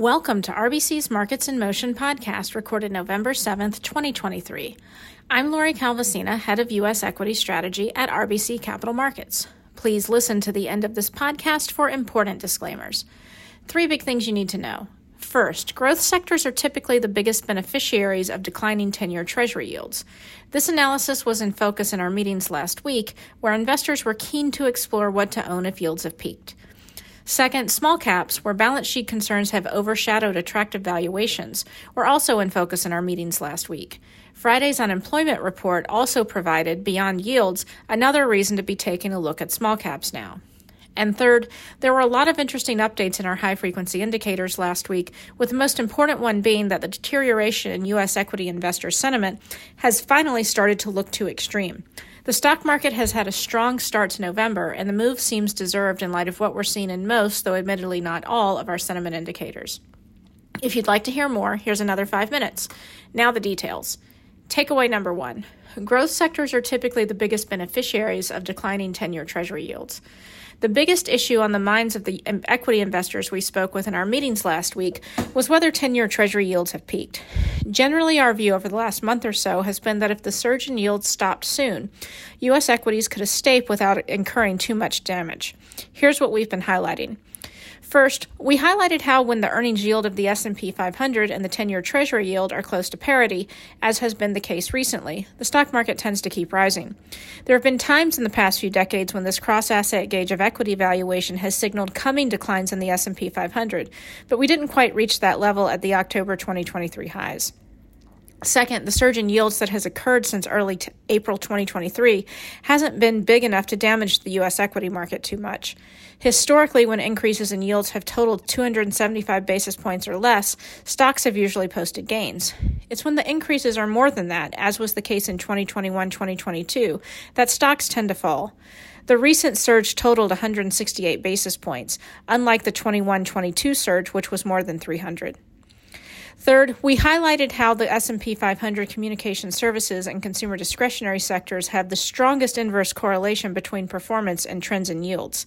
Welcome to RBC's Markets in Motion podcast, recorded November 7th, 2023. I'm Lori Calvasina, head of U.S. equity strategy at RBC Capital Markets. Please listen to the end of this podcast for important disclaimers. Three big things you need to know. First, growth sectors are typically the biggest beneficiaries of declining 10 year Treasury yields. This analysis was in focus in our meetings last week, where investors were keen to explore what to own if yields have peaked. Second, small caps, where balance sheet concerns have overshadowed attractive valuations, were also in focus in our meetings last week. Friday's unemployment report also provided, beyond yields, another reason to be taking a look at small caps now. And third, there were a lot of interesting updates in our high frequency indicators last week, with the most important one being that the deterioration in U.S. equity investor sentiment has finally started to look too extreme. The stock market has had a strong start to November, and the move seems deserved in light of what we're seeing in most, though admittedly not all, of our sentiment indicators. If you'd like to hear more, here's another five minutes. Now, the details. Takeaway number one growth sectors are typically the biggest beneficiaries of declining 10 year Treasury yields. The biggest issue on the minds of the um, equity investors we spoke with in our meetings last week was whether 10 year Treasury yields have peaked. Generally, our view over the last month or so has been that if the surge in yields stopped soon, U.S. equities could escape without incurring too much damage. Here's what we've been highlighting. First, we highlighted how when the earnings yield of the S&P 500 and the 10-year Treasury yield are close to parity, as has been the case recently, the stock market tends to keep rising. There have been times in the past few decades when this cross-asset gauge of equity valuation has signaled coming declines in the S&P 500, but we didn't quite reach that level at the October 2023 highs. Second, the surge in yields that has occurred since early t- April 2023 hasn't been big enough to damage the U.S. equity market too much. Historically, when increases in yields have totaled 275 basis points or less, stocks have usually posted gains. It's when the increases are more than that, as was the case in 2021 2022, that stocks tend to fall. The recent surge totaled 168 basis points, unlike the 21 22 surge, which was more than 300. Third, we highlighted how the S&P 500 communication services and consumer discretionary sectors have the strongest inverse correlation between performance and trends in yields.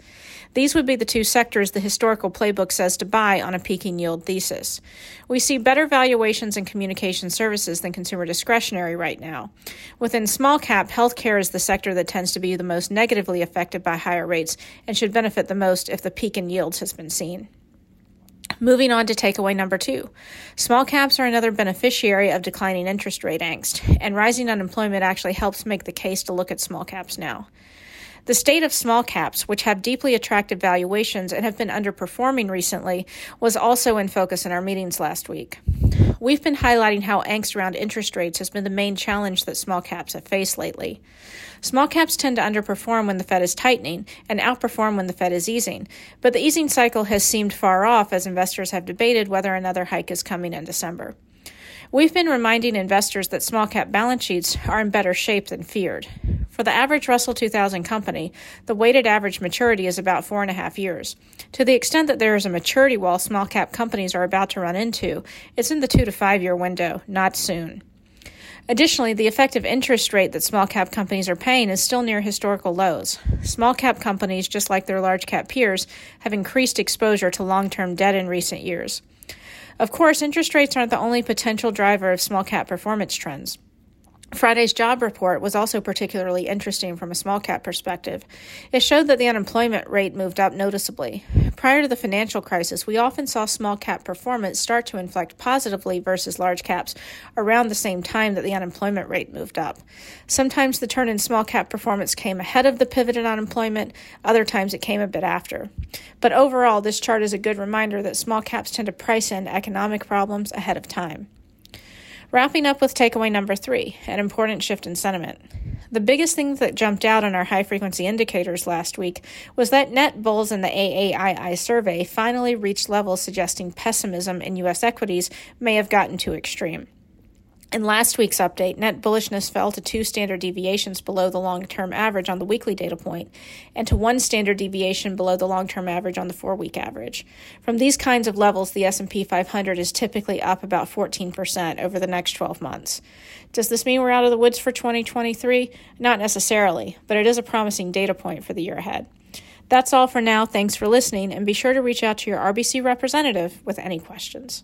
These would be the two sectors the historical playbook says to buy on a peaking yield thesis. We see better valuations in communication services than consumer discretionary right now. Within small cap, healthcare is the sector that tends to be the most negatively affected by higher rates and should benefit the most if the peak in yields has been seen. Moving on to takeaway number two. Small caps are another beneficiary of declining interest rate angst, and rising unemployment actually helps make the case to look at small caps now. The state of small caps, which have deeply attractive valuations and have been underperforming recently, was also in focus in our meetings last week. We've been highlighting how angst around interest rates has been the main challenge that small caps have faced lately. Small caps tend to underperform when the Fed is tightening and outperform when the Fed is easing, but the easing cycle has seemed far off as investors have debated whether another hike is coming in December. We've been reminding investors that small cap balance sheets are in better shape than feared. For the average Russell 2000 company, the weighted average maturity is about four and a half years. To the extent that there is a maturity wall small cap companies are about to run into, it's in the two to five year window, not soon. Additionally, the effective interest rate that small cap companies are paying is still near historical lows. Small cap companies, just like their large cap peers, have increased exposure to long term debt in recent years. Of course, interest rates aren't the only potential driver of small cap performance trends. Friday's job report was also particularly interesting from a small cap perspective. It showed that the unemployment rate moved up noticeably. Prior to the financial crisis, we often saw small cap performance start to inflect positively versus large caps around the same time that the unemployment rate moved up. Sometimes the turn in small cap performance came ahead of the pivot in unemployment, other times it came a bit after. But overall, this chart is a good reminder that small caps tend to price in economic problems ahead of time. Wrapping up with takeaway number three an important shift in sentiment. The biggest thing that jumped out on our high frequency indicators last week was that net bulls in the AAII survey finally reached levels suggesting pessimism in U.S. equities may have gotten too extreme. In last week's update, net bullishness fell to two standard deviations below the long-term average on the weekly data point and to one standard deviation below the long-term average on the 4-week average. From these kinds of levels, the S&P 500 is typically up about 14% over the next 12 months. Does this mean we're out of the woods for 2023? Not necessarily, but it is a promising data point for the year ahead. That's all for now. Thanks for listening, and be sure to reach out to your RBC representative with any questions.